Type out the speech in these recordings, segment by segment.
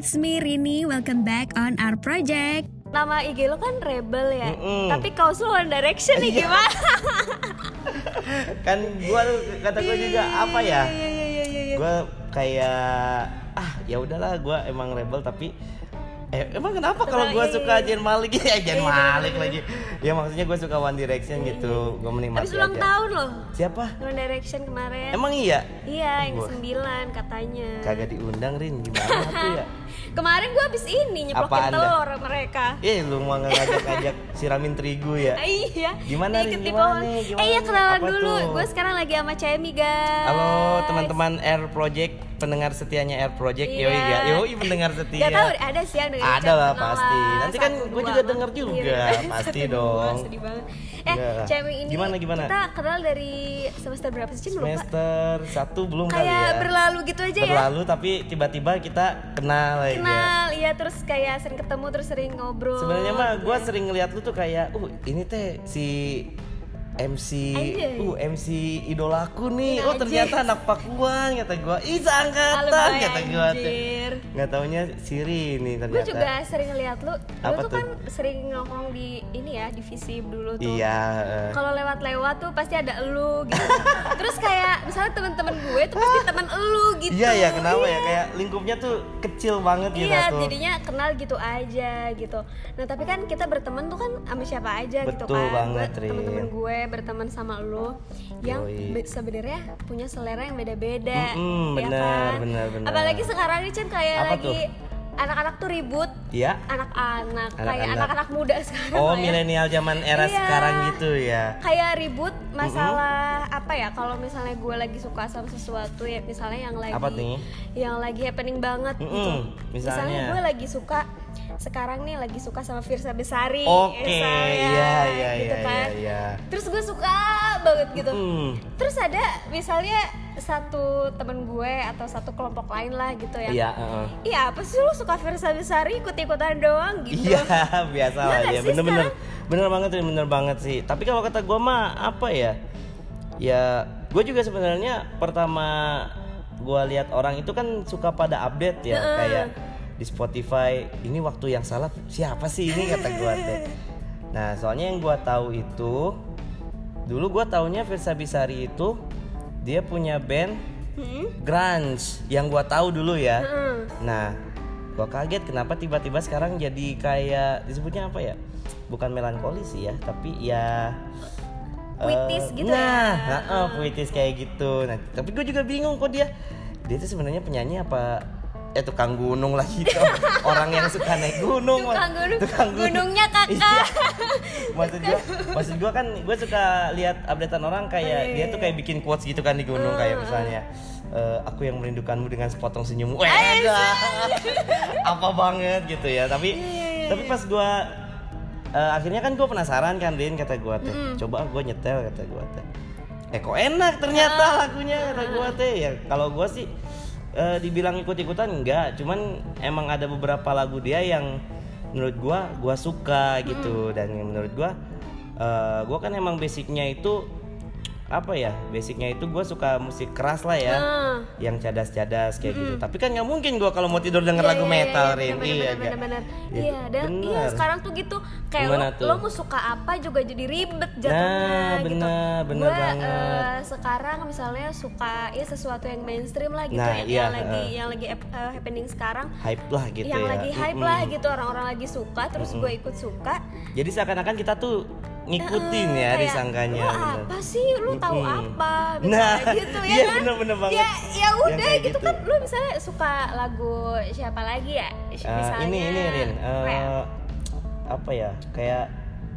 it's me Rini. Welcome back on our project. Nama IG lo kan Rebel ya, Mm-mm. tapi kaos lo One Direction nih Iya. gimana? kan gua tuh kata gua juga apa ya Iya iya iya iya. iya. gua kayak ah ya udahlah gua emang rebel tapi eh emang kenapa kalau gua Iya, suka iya. Jen Malik ya Jen Iya, Malik lagi ya maksudnya gua suka One Direction gitu gua menikmati Habis ulang aja. tahun loh, siapa One Direction kemarin. emang iya Iya, yang sembilan katanya. kagak diundang Rin gimana tuh ya Kemarin gua habis ini nyeplokin dah? telur mereka. eh lu mau ngajak-ngajak siramin terigu ya iya. Gimana, di Gimana nih? Gimana Eh iya nih? kenalan Apa dulu. Gue sekarang lagi sama Cemi guys. Halo teman-teman Air Project, pendengar setianya Air Project, Iya. yoi ya, yoi pendengar setia. Gak tau ada sih yang dengerin Ada lah pasti. Nanti kan gue juga denger juga, Iya. pasti dong. sedih banget. Eh, Enggak. Cemi ini Gimana, gimana? kita kenal dari semester berapa sih? Semester satu belum kali Kayak ya. berlalu gitu aja ya. Berlalu tapi tiba-tiba kita kenal aja. Kenal, iya terus kayak sering ketemu terus sering ngobrol. Sebenarnya mah gue ya. sering ngeliat lu tuh kayak, uh ini teh si MC, Anjay. uh MC idolaku nih. Anjay. Oh ternyata anak Pakuan kata gue. Ih seangkatan Alumni, kata gue. Nggak taunya Siri nih ternyata. Gue juga sering ngeliat lu, lu Apa tuh tuh? kan sering ngomong di ini ya divisi dulu tuh. Iya. eh. Kalau lewat-lewat tuh pasti ada elu gitu. Terus kayak misalnya teman-teman gue tuh pasti teman elu gitu. Iya ya kenapa ya kayak lingkupnya tuh kecil banget gitu Iya, tuh. jadinya kenal gitu aja gitu. Nah, tapi kan kita berteman tuh kan sama siapa aja gitu Betul kan. banget, teman-teman gue berteman sama lo yang sebenarnya punya selera yang beda-beda. Mm-mm, ya bener, kan? bener, bener. Apalagi sekarang nih Cen kayak Apa lagi anak-anak tuh ribut. Iya. Anak-anak kayak Anak-anak. muda sekarang Oh ya. milenial zaman era Iya. sekarang gitu ya. kayak ribut masalah apa ya kalau misalnya gue lagi suka sama sesuatu ya misalnya yang lagi Apa nih? yang lagi happening banget gitu Mm-mm, misalnya? gue lagi suka sekarang nih lagi suka sama Firsa Besari Oke, misalnya, iya iya gitu iya kan. iya. iya. terus gue suka banget gitu Mm. terus ada misalnya satu temen gue atau satu kelompok lain lah gitu ya Iya. heeh. Iya apa sih lu suka Firsa Besari ikut-ikutan doang gitu Iya biasa lah Iya ya sih bener-bener bener banget bener banget sih. Tapi kalau kata gue mah apa ya? Ya gue juga sebenarnya pertama gue lihat orang itu kan suka pada update ya kayak di Spotify ini waktu yang salah siapa sih ini kata gue teh. Nah soalnya yang gue tahu itu dulu gue taunya Firsa Bisari itu dia punya band Hmm? grunge yang gue tahu dulu ya. Mm. Nah, gua kaget kenapa tiba-tiba sekarang jadi kayak disebutnya apa ya? Bukan melankoli sih ya, tapi ya Puitis eh, gitu nah, ya. Nah, eh, puitis kayak gitu. Nah, tapi gue juga bingung kok dia dia itu sebenarnya penyanyi apa eh tukang gunung lagi tuh orang yang suka naik gunung Tukang gunung. Tukang Gunungnya kakak. Iya. maksud gua maksud gua kan gue suka lihat updatean orang kayak Iya, dia tuh kayak bikin quotes gitu kan di gunung kayak misalnya eh, aku yang merindukanmu dengan sepotong senyummu. Wah, apa banget gitu ya. Tapi Iya, tapi pas gua eh, akhirnya kan gue penasaran kan Din kata gua teh coba gue nyetel kata gua teh eh kok enak ternyata Ah. lagunya kata gua teh ya kalau gua sih eh, dibilang ikut-ikutan enggak. Cuman emang ada beberapa lagu dia yang menurut gua gua suka gitu. Dan menurut gua eh, gua kan emang basicnya itu apa ya basicnya itu gua suka musik keras lah ya Ah. yang cadas-cadas kayak gitu tapi kan nggak mungkin gua kalau mau tidur denger lagu metal Rin bener, iya bener, gak? bener, Ya, iya dan bener. iya sekarang tuh gitu kayak Gimana lo, tuh? lo mau suka apa juga jadi ribet jatuhnya Nah, gitu bener, bener Gua, banget. eh, sekarang misalnya suka ya sesuatu yang mainstream lah gitu Nah, yang, iya, yang lagi yang lagi eh, happening sekarang hype lah gitu yang ya lagi hype Mm-mm. lah gitu orang-orang lagi suka terus gue ikut suka jadi seakan-akan kita tuh ngikutin Eh, ya kayak, disangkanya "Lu bener. apa sih? Lu tahu Mm-mm. apa Nah, gitu ya iya, kan? bener-bener banget. ya ya udah gitu, gitu. kan lu misalnya suka lagu siapa lagi ya? Eh, misalnya ini ini Rin. Eh, apa ya? apa ya? Kayak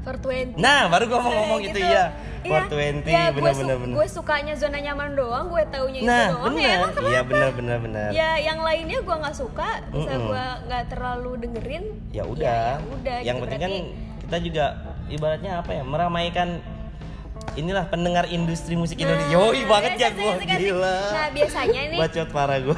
420 nah baru gua mau ngomong gitu, ya Iya, 420 ya, gue bener-bener su- bener. gue sukanya zona nyaman doang gue taunya itu nah doang. Ya bener. emang kenapa? iya bener bener bener. Ya yang lainnya gue nggak suka bisa Mm-mm. gue nggak terlalu dengerin. Ya udah. ya udah yang gitu, penting kan kita juga ibaratnya apa ya meramaikan inilah pendengar industri musik Nah, Indonesia yoi banget ya gua. asik, asik. gila. Nah biasanya nih bacot parah gua.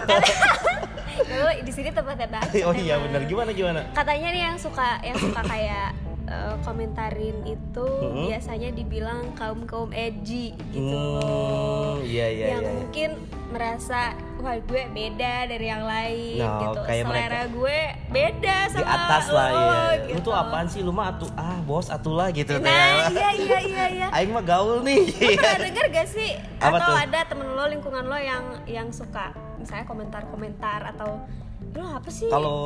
Lalu di sini tempatnya baca oh iya bener. Gimana gimana? Katanya nih yang suka yang suka kayak eh, komentarin itu Mm-mm. biasanya dibilang kaum kaum edgy gitu Hmm, iya iya yang iya. iya. mungkin merasa wah gue beda dari yang lain No, gitu kayak selera mereka- gue beda sama Di atas lah lo, ya. Lu gitu. tuh apaan sih? Lu mah atuh ah bos atuh lah gitu nah iya iya iya iya Aing mah gaul nih. Lu pernah denger gak sih Apa atau tuh? ada temen lo lingkungan lo yang yang suka misalnya komentar-komentar atau lo apa sih Kalau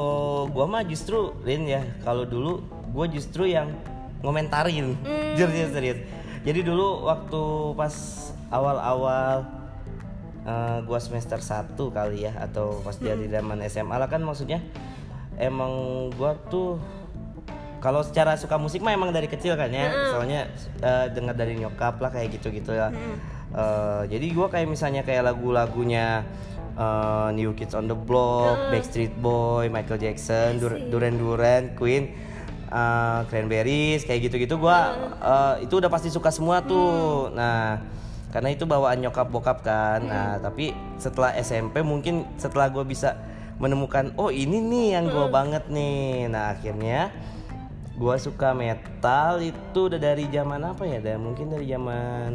gua mah justru Lin ya, kalau dulu gua justru yang ngomentarin. Hmm. Serius serius. Jadi dulu waktu pas awal-awal eh, gua semester 1 kali ya atau pas dia di Hmm. zaman SMA lah kan maksudnya emang gua tuh kalau secara suka musik mah emang dari kecil kan ya, Hmm. soalnya eh, dengar dari nyokap lah kayak gitu-gitu ya. Eh, jadi gua kayak misalnya kayak lagu-lagunya eh, New Kids on the Block, Backstreet Boy, Michael Jackson, Dur- Duran Duran, Queen, eh, Cranberries, kayak gitu-gitu gua eh, itu udah pasti suka semua tuh. Nah, karena itu bawaan nyokap bokap kan. Nah, tapi setelah SMP mungkin setelah gua bisa menemukan oh ini nih yang gua banget nih. Nah, akhirnya gua suka metal itu udah dari zaman apa ya? Dan mungkin dari zaman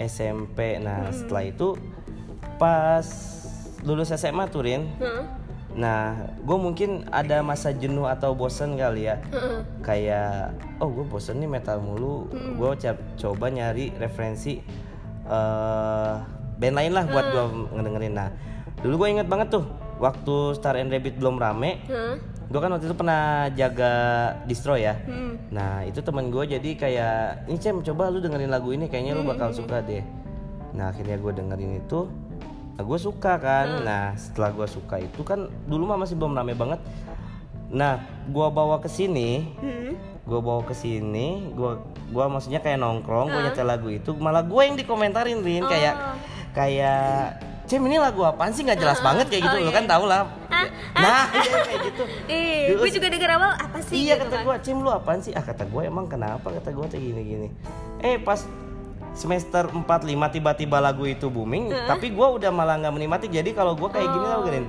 SMP. Nah, setelah itu pas lulus SMA tuh Rin. Heeh. Nah, gue mungkin ada masa jenuh atau bosen kali ya. Kayak, oh gue bosen nih metal mulu. Gue coba nyari referensi eh band lain lah buat gue ngedengerin. Nah, dulu gue inget banget tuh waktu Star and Rabbit belum rame. Heeh. Gue kan waktu itu pernah jaga distro ya. Hmm. Nah itu teman gue jadi kayak ini Cem coba lu dengerin lagu ini kayaknya lu bakal suka deh. Nah akhirnya gue dengerin itu, nah, gue suka kan. Nah setelah gue suka itu kan dulu mah masih belum rame banget. Nah gue bawa ke sini, Hmm. gue bawa ke sini, gue gua maksudnya kayak nongkrong, gue nyetel lagu itu, malah gue yang dikomentarin Rin kayak kayak Cem ini lagu apaan sih nggak jelas banget kayak gitu, lu kan tau lah. Nah iya, kayak gitu. Terus- gue juga denger awal apa sih? Iya gitu kata kan. gue, Cim lu apaan sih? Ah kata gue emang kenapa? Kata gue kayak gini-gini. Eh pas semester 4 5 tiba-tiba lagu itu booming, tapi gue udah malah nggak menikmati. Jadi kalau gue kayak gini tau gini.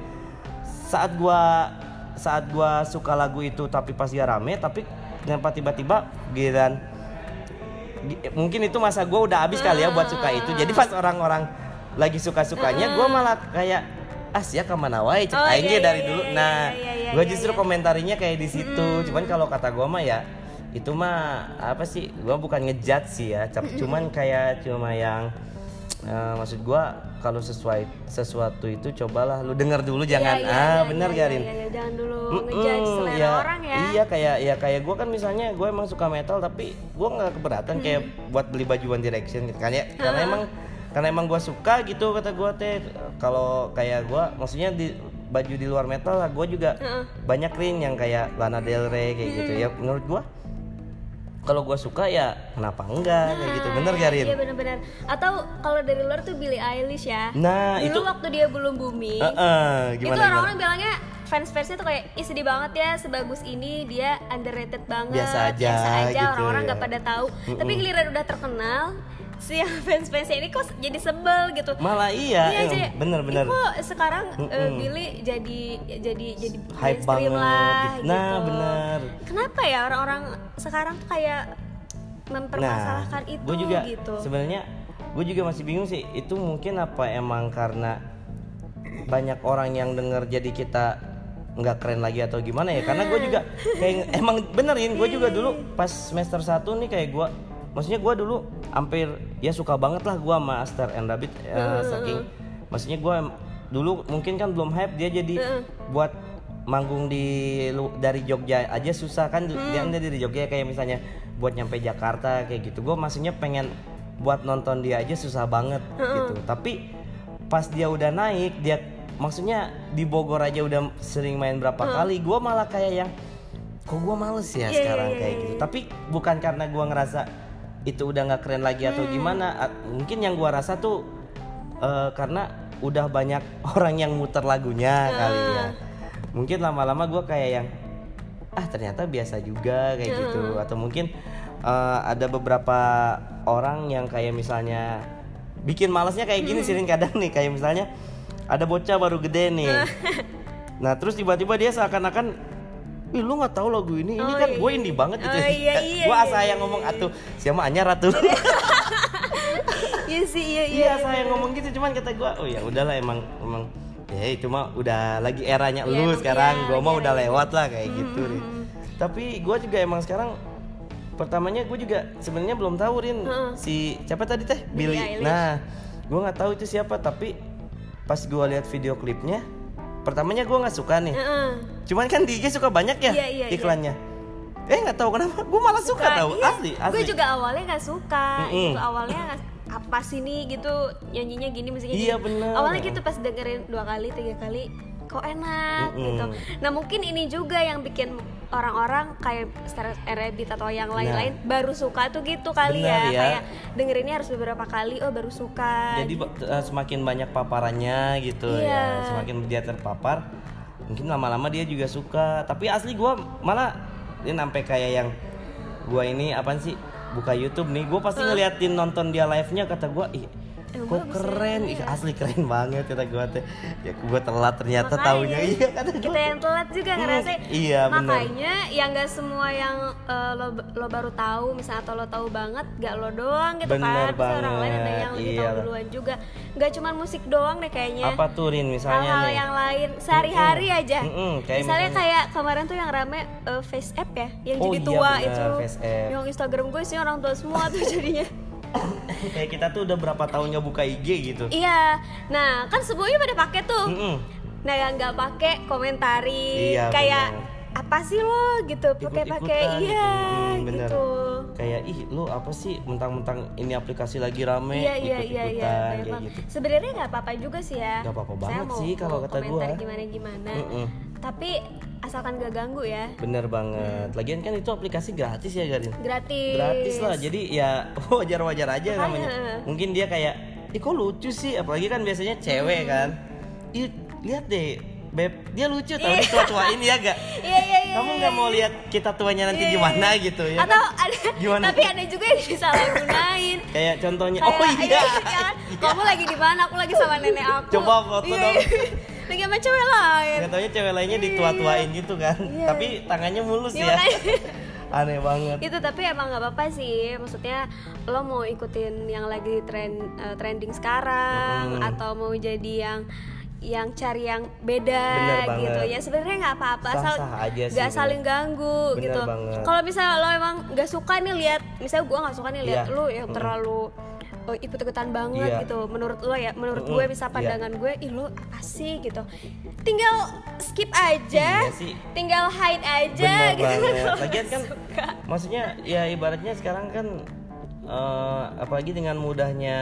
Saat gue saat gua suka lagu itu tapi pas dia rame, tapi kenapa tiba-tiba giliran gi- mungkin itu masa gue udah habis kali ya buat suka itu. Jadi pas orang-orang lagi suka-sukanya, gue malah kayak ah sia ke mana wae cek Oh, iya, ge dari iya, dulu. iya, Nah, iya, iya, gue iya, justru iya. komentarinya kayak di situ. Cuman kalau kata gue mah ya itu mah apa sih? Gue bukan ngejudge sih ya, cuman kayak cuma yang eh, maksud gue kalau sesuai sesuatu itu cobalah lu denger dulu jangan Iya, iya, ah iya, bener iya, Garin. iya, iya, jangan dulu Mm-mm, ngejudge selera ya, orang ya. Iya kayak ya kayak gue kan misalnya gue emang suka metal tapi gue nggak keberatan kayak Hmm. buat beli baju One Direction gitu kan ya karena emang karena emang gue suka gitu kata gue teh kalau kayak gue maksudnya di baju di luar metal lah gue juga banyak rin yang kayak Lana Del Rey kayak gitu Hmm. ya menurut gue kalau gue suka ya kenapa enggak kayak gitu bener gak Rin? Iya benar-benar. Atau kalau dari luar tuh Billie Eilish ya. Nah Dulu itu waktu dia belum booming, Heeh, itu gimana gimana? orang-orang bilangnya fans-fansnya tuh kayak ih sedih banget ya sebagus ini dia underrated banget Biasa aja, aja gitu orang-orang ya. nggak pada tahu tapi giliran udah terkenal si yang fans-fansnya ini kok jadi sebel gitu Malah iya, Iya, em, jadi, bener-bener. "Ih, kok sekarang eh, Mm-mm. Billy jadi jadi jadi Hype banget lah gitu. Nah, gitu. bener. Kenapa ya orang-orang sekarang tuh kayak mempermasalahkan itu gue Nah, juga gitu? sebenarnya gue juga masih bingung sih itu mungkin apa emang karena banyak orang yang denger jadi kita nggak keren lagi atau gimana ya karena gue juga kayak emang benerin gue juga dulu pas semester 1 nih kayak gue maksudnya gue dulu hampir ya suka banget lah gue sama Star and Rabbit eh, saking maksudnya gue dulu mungkin kan belum hype dia jadi buat manggung di dari Jogja aja susah kan dia dia dari Jogja kayak misalnya buat nyampe Jakarta kayak gitu. Gue maksudnya pengen buat nonton dia aja susah banget gitu. Tapi pas dia udah naik dia maksudnya di Bogor aja udah sering main berapa kali gue malah kayak yang kok gue males ya Iya, sekarang? iya, kayak iya, gitu. tapi bukan karena gue ngerasa itu udah nggak keren lagi atau gimana? A- mungkin yang gue rasa tuh eh, karena udah banyak orang yang muter lagunya kali ya. Mungkin lama-lama gue kayak yang ah ternyata biasa juga kayak gitu. Atau mungkin eh, ada beberapa orang yang kayak misalnya bikin malesnya kayak gini sih Rin, kadang nih kayak misalnya ada bocah baru gede nih. Nah terus tiba-tiba dia seakan-akan Ih lu nggak tahu lagu ini, ini Oh, kan iya, gue iya. indie banget gitu. Oh, iya, iya, gue iya, asa yang ngomong atuh, siapa anyar atuh. Iya sih, iya iya. Iya, saya ngomong gitu cuman kata gue, oh ya udahlah emang emang ya itu mah udah lagi eranya Iya, lu emang sekarang, iya, gue mah lagi udah lewat lah kayak Hmm, gitu. Rin. Tapi gue juga emang sekarang pertamanya gue juga sebenarnya belum tahu Rin si siapa tadi teh Billy. Eilish. Nah, gue nggak tahu itu siapa tapi pas gue lihat video klipnya, pertamanya gue nggak suka nih. Heeh. Cuman kan di IG suka banyak ya Iya, iya, iya. iklannya. Eh nggak tahu kenapa, gue malah suka, tahu iya. asli asli. Gue juga awalnya nggak suka. Mm-mm. Gitu, awalnya nggak apa sih nih gitu nyanyinya gini musiknya Iya, bener. Awalnya gitu pas dengerin dua kali tiga kali kok enak Mm-mm. gitu. Nah mungkin ini juga yang bikin orang-orang kayak Rabbit atau yang lain-lain baru suka tuh gitu kali Nah. Bener ya. ya. Kayak dengerinnya harus beberapa kali oh baru suka. Jadi ba- eh, semakin banyak paparannya gitu Iya. ya, semakin dia terpapar, mungkin lama-lama dia juga suka. Tapi asli gue malah ini sampai kayak yang gue ini apaan sih buka YouTube nih, gue pasti ngeliatin nonton dia live-nya kata gue, ih Eh, kok ya, keren, ih asli keren banget kata gue teh. Ya gue telat ternyata Makanya, taunya. Iya kata kita yang telat juga Hmm, ngerasa iya, bener. makanya yang gak semua yang eh, lo lo baru tahu misalnya atau lo tahu banget gak lo doang gitu Bener kan. Bisa orang lain ada banget, yang lebih iya. tahu duluan juga. Gak cuma musik doang deh kayaknya. Apa tuh Rin misalnya hal-hal nih? yang lain sehari-hari aja. Mm-mm, kayak misalnya, misalnya- kayak kemarin tuh yang rame eh, face app ya yang Oh jadi iya, tua bener, itu. Face app. yang Instagram gue sih orang tua semua tuh jadinya kayak kita tuh udah berapa tahunnya buka IG gitu. iya nah kan semuanya pada pakai tuh Mm-mm. Nah yang nggak pakai komentari Iya, kayak bener. apa sih lo gitu pakai pakai Ikut-ikutan iya gitu. Hmm, bener. gitu. kayak ih lu apa sih mentang-mentang ini aplikasi lagi rame Iya iya iya iya. kayak banget. gitu Sebenarnya nggak apa-apa juga sih ya. Nggak apa-apa banget mau- sih kalau kata komentar gua. gimana gimana. Mm-mm. Tapi asalkan gak ganggu ya. bener banget lagian kan itu aplikasi gratis ya Garin Gratis. gratis lah jadi ya wajar-wajar aja Makanya. namanya mungkin dia kayak ih kok lucu sih apalagi kan biasanya cewek kan ih lihat deh beb dia lucu tapi tua-tuain ya gak Iya iya iya. kamu nggak mau lihat kita tuanya nanti Iya, iya. gimana gitu ya Atau kan? ada Gimana? tapi ada juga yang disalahgunain. kayak contohnya Kayak, oh iya, kan? Kamu lagi di mana? Aku lagi sama nenek aku. Coba foto Iya, dong. Iya. Lagi sama cewek lain. Nggak taunya cewek lainnya ditua-tuain gitu kan Iya. tapi tangannya mulus Iya, ya makanya. aneh banget itu tapi emang nggak apa-apa sih maksudnya lo mau ikutin yang lagi tren eh, trending sekarang Mm. atau mau jadi yang yang cari yang beda gitu ya sebenarnya nggak apa-apa asal nggak saling ganggu Bener gitu kalau misalnya lo emang nggak suka nih lihat misalnya gue nggak suka nih lihat Iya. lo yang terlalu oh, ikut-ikutan banget Iya. gitu menurut lo ya menurut gue bisa iya. pandangan gue ih lo apa sih gitu tinggal skip aja Iya sih. tinggal hide aja bener gitu banget lagian kan suka. maksudnya ya ibaratnya sekarang kan eh, apalagi dengan mudahnya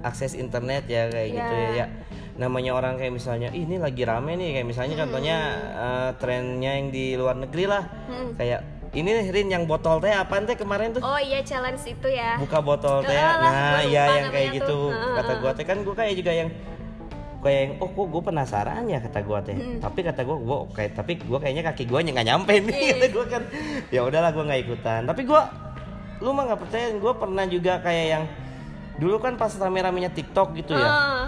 akses internet ya kayak Iya. gitu ya, ya namanya orang kayak misalnya "Ih, ini lagi rame nih kayak misalnya contohnya eh, trennya yang di luar negeri lah Hmm. kayak ini Rin yang botol teh apaan teh kemarin tuh? Oh iya challenge itu ya. buka botol teh. Lah, nah ya lupa yang kayak gitu tuh. Kata gua teh. Kan gua kayak juga yang kayak yang oh kok gue penasaran ya kata gua teh. Tapi kata gua gua kayak tapi gua kayaknya kaki gua nggak nyampe nih Iya. kata gua kan. Ya udahlah gua nggak ikutan. Tapi gua lu mah nggak percaya. Gua pernah juga kayak yang dulu kan pas rame-ramenya TikTok gitu ya. Ah,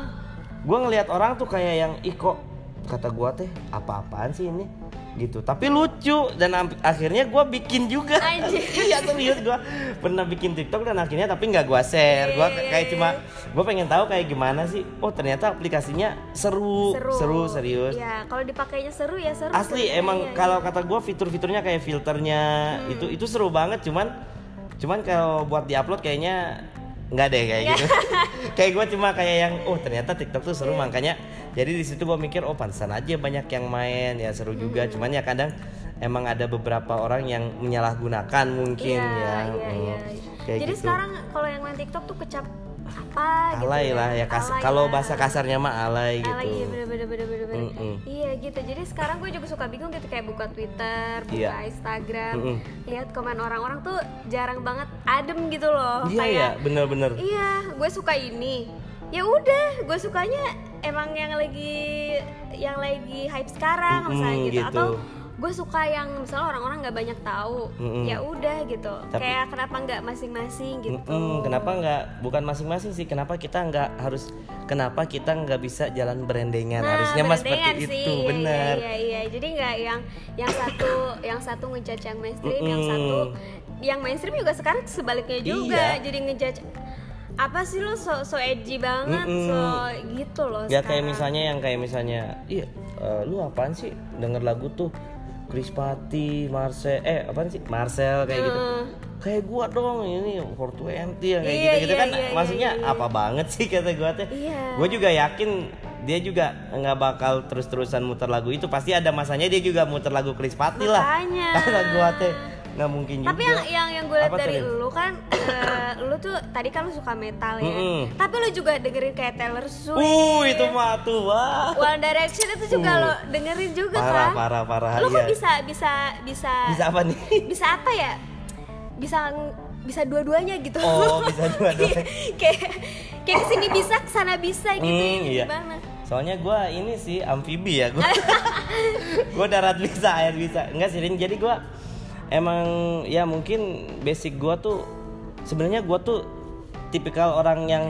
gua ngelihat orang tuh kayak yang ih kok kata gua teh apa-apaan sih ini gitu. Tapi lucu dan akhirnya gua bikin juga. Iya serius gua pernah bikin TikTok dan akhirnya tapi nggak gua share. Gua Iya. kayak cuma gua pengen tahu kayak gimana sih. Oh ternyata aplikasinya seru. Seru, serius. Iya, kalau dipakainya seru ya seru. asli sebenarnya, emang iya, kalau kata gua fitur-fiturnya kayak filternya Hmm. itu itu seru banget. Cuman cuman kalau buat diupload kayaknya nggak deh kayak gitu. Kayak gua cuma kayak yang oh ternyata TikTok tuh seru Iya. makanya jadi di situ gua mikir oh pantesan aja banyak yang main ya seru juga Hmm. cuman ya kadang emang ada beberapa orang yang menyalahgunakan mungkin Iya, ya iya, Hmm, iya. kayak Jadi gitu. sekarang kalau yang main TikTok tuh kecap apa gitu alay lah ya kas- Alay kalau bahasa kasarnya mah alay gitu Alay, iya bener bener bener bener bener. Mm-mm. Iya gitu. Jadi sekarang gue juga suka bingung gitu kayak buka Twitter, buka Iya. Instagram, Mm-mm. lihat komen orang-orang tuh jarang banget adem gitu loh. iya ya kayak bener-bener Iya, gue suka ini. Ya udah, gue sukanya emang yang lagi yang lagi hype sekarang Mm-mm, misalnya gitu. gitu. Atau gue suka yang misalnya orang-orang nggak banyak tahu Mm-mm. ya udah gitu Tapi- kayak kenapa nggak masing-masing gitu Mm-mm, kenapa nggak bukan masing-masing sih kenapa kita nggak harus kenapa kita nggak bisa jalan berendengan Nah, harusnya mas seperti sih. itu Iya, benar Iya, iya, iya. Jadi nggak yang yang satu yang satu ngejudge yang mainstream, yang Mm-mm. satu yang mainstream juga sekarang sebaliknya Iya. juga. Jadi ngejudge apa sih lo so so edgy banget, Mm-mm. so gitu loh. ya kayak sekarang. misalnya yang kayak misalnya iya eh, lu apaan sih denger lagu tuh Chris Patti, Marcel, eh apaan sih Marcel kayak gitu kayak gua dong ini 420 yang kayak Iya, gitu gitu iya, kan iya, maksudnya iya, iya. apa banget sih kata gua teh Iya. gue juga yakin dia juga nggak bakal terus-terusan muter lagu itu pasti ada masanya dia juga muter lagu Chris Patti lah kata gua teh nggak mungkin juga Tapi yang yang yang gue lihat tuh, dari Rin? lu kan, eh, lu tuh tadi kan lu suka metal ya. Mm-mm. Tapi lu juga dengerin kayak Taylor Swift. uh itu mah tuh wah One Direction itu juga Uh. lo dengerin juga parah kan? parah parah Lu kok iya. bisa bisa bisa bisa apa nih bisa apa ya bisa bisa dua-duanya gitu Oh, bisa dua-duanya. kayak kayak ke sini bisa ke sana bisa gitu Hmm, iya. gimana Soalnya gua ini sih amfibi ya gua. gua darat bisa, air bisa. Enggak sih, Rin. jadi gua emang ya mungkin basic gua tuh sebenarnya gua tuh tipikal orang yang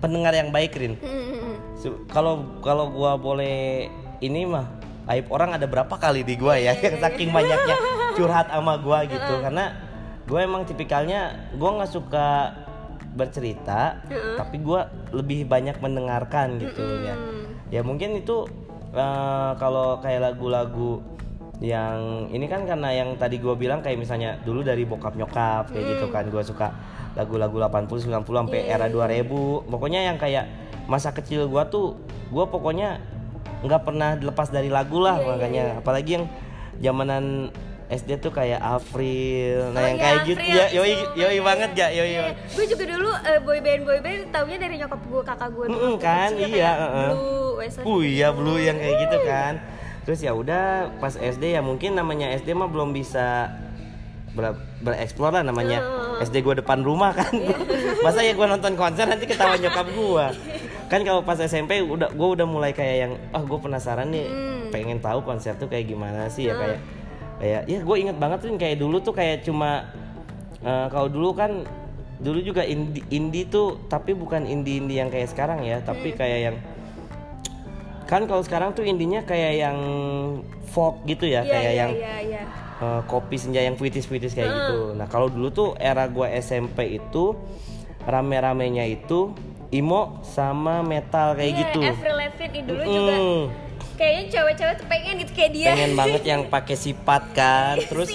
pendengar yang baik, Rin. Mm-mm. Su- Kalau kalau gua boleh ini mah aib orang ada berapa kali di gua ya yang saking banyaknya curhat sama gua gitu. Karena gue emang tipikalnya gua nggak suka bercerita tapi gua lebih banyak mendengarkan gitu ya. Ya mungkin itu eh, kalau kayak lagu-lagu yang ini kan karena yang tadi gua bilang kayak misalnya dulu dari bokap nyokap kayak gitu kan gua suka lagu-lagu 80 90 sampai era 2000 pokoknya yang kayak masa kecil gua tuh gua pokoknya nggak pernah lepas dari lagu lah makanya. apalagi yang zamanan SD tuh kayak April nah Oh yang iya, kayak gitu. Ya yoi itu. yoi banget ya yoi. Iya, gue juga dulu eh, boyband boyband taunya dari nyokap gue kakak gue dulu Mm-mm, waktu kan, iya, kayak heeh. Blue, Side Uh iya blue yang kayak gitu kan. Terus ya udah pas SD ya mungkin namanya SD mah belum bisa ber bereksplor lah namanya. SD gua depan rumah kan. Masa ya gua nonton konser nanti ketawa nyokap gua. Kan kalau pas SMP udah gua udah mulai kayak yang ah gua penasaran nih pengen tahu konser tuh kayak gimana sih? Ya kayak kayak ya gue inget banget tuh kayak dulu tuh kayak cuma eh, kalau dulu kan dulu juga indie, indie tuh tapi bukan indie indie yang kayak sekarang ya tapi kayak yang kan kalau sekarang tuh indinya kayak yang folk gitu ya Iya, kayak iya, yang iya, iya. eh, kopi senja yang puitis-puitis kayak gitu. Nah kalau dulu tuh era gua SMP itu rame-ramenya itu imo sama metal kayak Iya, gitu. Avril Lavigne dulu juga Mm, kayaknya cewek-cewek tuh pengen gitu kayak dia pengen banget yang pakai sipat kan. Terus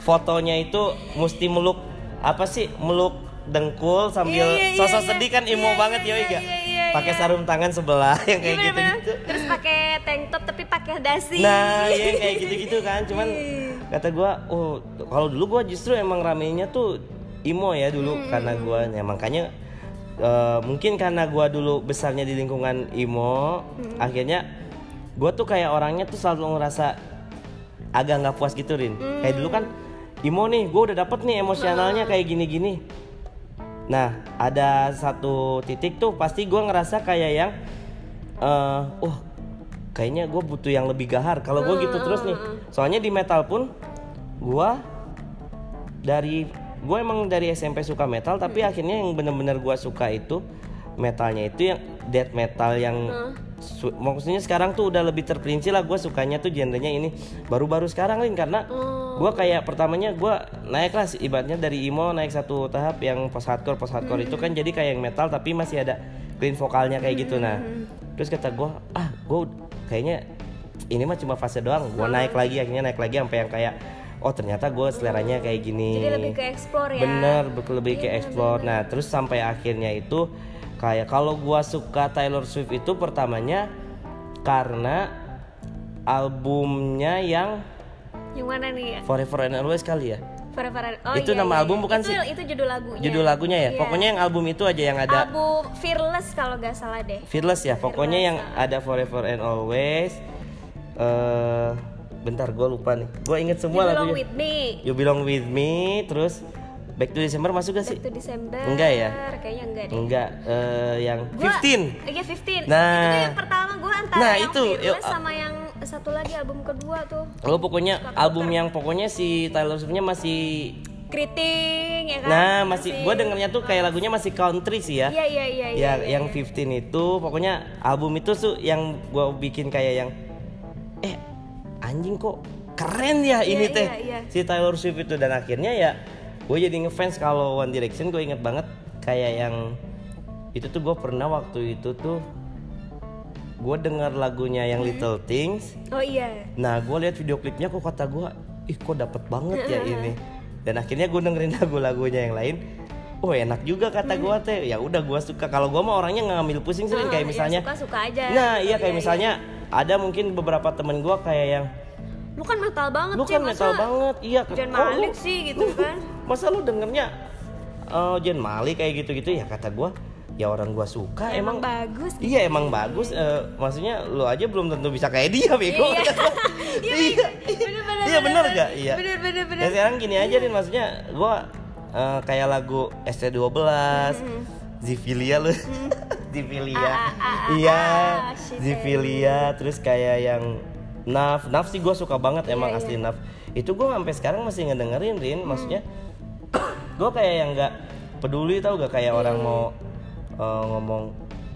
fotonya itu mesti meluk apa sih meluk dengkul sambil Iya, iya, sosok iya. sedih kan imo Iya, banget ya iya, iya, Pakai sarung tangan sebelah yang kayak gitu gitu. terus pakai tank top tapi pakai dasi Nah, ya kayak gitu-gitu kan. Cuman kata gua, oh, kalau dulu gua justru emang ramenya tuh imo ya dulu Hmm. karena gua ya makanya eh, mungkin karena gua dulu besarnya di lingkungan imo, Hmm. akhirnya gua tuh kayak orangnya tuh selalu ngerasa agak nggak puas gitu, Rin. Hmm. Kayak dulu kan imo nih, gua udah dapet nih emosionalnya kayak gini-gini. Nah, ada satu titik tuh pasti gua ngerasa kayak yang eh oh kayaknya gue butuh yang lebih gahar. Kalau gue gitu terus nih. soalnya di metal pun gue dari gue emang dari SMP suka metal tapi akhirnya yang bener-bener gue suka itu metalnya itu yang death metal yang su- maksudnya sekarang tuh udah lebih terperinci lah. Gue sukanya tuh genrenya ini baru-baru sekarang Lin karena gue kayak pertamanya gue naik lah ibaratnya dari emo naik satu tahap yang post hardcore post hardcore itu kan jadi kayak yang metal tapi masih ada clean vokalnya kayak gitu. Nah terus kata gue ah gue kayaknya ini mah cuma fase doang gue naik lagi akhirnya naik lagi sampai yang kayak oh ternyata gue seleranya kayak gini. Jadi lebih ke explore ya? Bener lebih ke explore. nah terus sampai akhirnya itu kayak kalau gua suka Taylor Swift itu pertamanya karena albumnya yang yang mana nih? Forever and Always kali ya? Forever and- oh Itu iya, nama iya, album iya. bukan itu, sih? itu judul lagunya. Judul lagunya ya? Iya. pokoknya yang album itu aja yang ada. Album Fearless kalau nggak salah deh. Fearless ya? Pokoknya yang ada Forever and Always eh bentar gua lupa nih. Gua inget semua You Belong lagunya. With Me. You Belong With Me terus Back to December masuk gak sih? Back to December. Enggak ya? kayaknya enggak deh. Enggak eh yang Gua- 15 Iya 15 Nah. Itu yang pertama gue antara Nah, yang itu, Fearless yuk, sama yang satu lagi album kedua tuh Lo pokoknya album yang pokoknya si Taylor Swift-nya masih Kriting ya kan Nah, masih gue dengernya tuh kayak lagunya masih country sih ya. Iya iya iya iya Ya, iya, yang iya. 15 itu pokoknya album itu tuh yang gue bikin kayak yang eh anjing kok keren ya ini Iya, teh iya, iya. si Taylor Swift itu dan akhirnya ya gue jadi ngefans kalau One Direction gue inget banget kayak yang itu tuh gue pernah waktu itu tuh gue denger lagunya yang Hmm. Little Things Oh iya Nah, gue lihat video klipnya kok kata gue, ih kok dapet banget ya ini. Dan akhirnya gue dengerin lagu-lagunya yang lain. Oh enak juga kata gue teh. Ya udah gue suka. Kalau gue mah orangnya nggak ngambil pusing sih Oh, kayak ya misalnya. suka-suka aja Nah iya gitu, kayak misalnya ada mungkin beberapa temen gue kayak yang Lu kan metal banget lu kan masa metal banget, iya. Kok lu- Malik sih gitu kan Masa lu dengernya eh Jen Malik kayak gitu-gitu ya kata gue. Ya orang gue suka Emang emang. bagus Iya emang bagus. eh, maksudnya lu aja belum tentu bisa kayak dia, bego. Iya. Iya. Iya bener gak? Iya. Bener-bener bener. Ya sekarang gini aja nih maksudnya gua eh, kayak lagu ST12, Zivilia lu. Zivilia. Ah, ah, ah, Iya. Zivilia terus kayak yang Naf, Naf sih gua suka banget emang Iya, asli iya. Naf. Itu gua sampai sekarang masih ngedengerin Rin, maksudnya gua kayak yang nggak peduli tau gak kayak Iya, orang mau eh, ngomong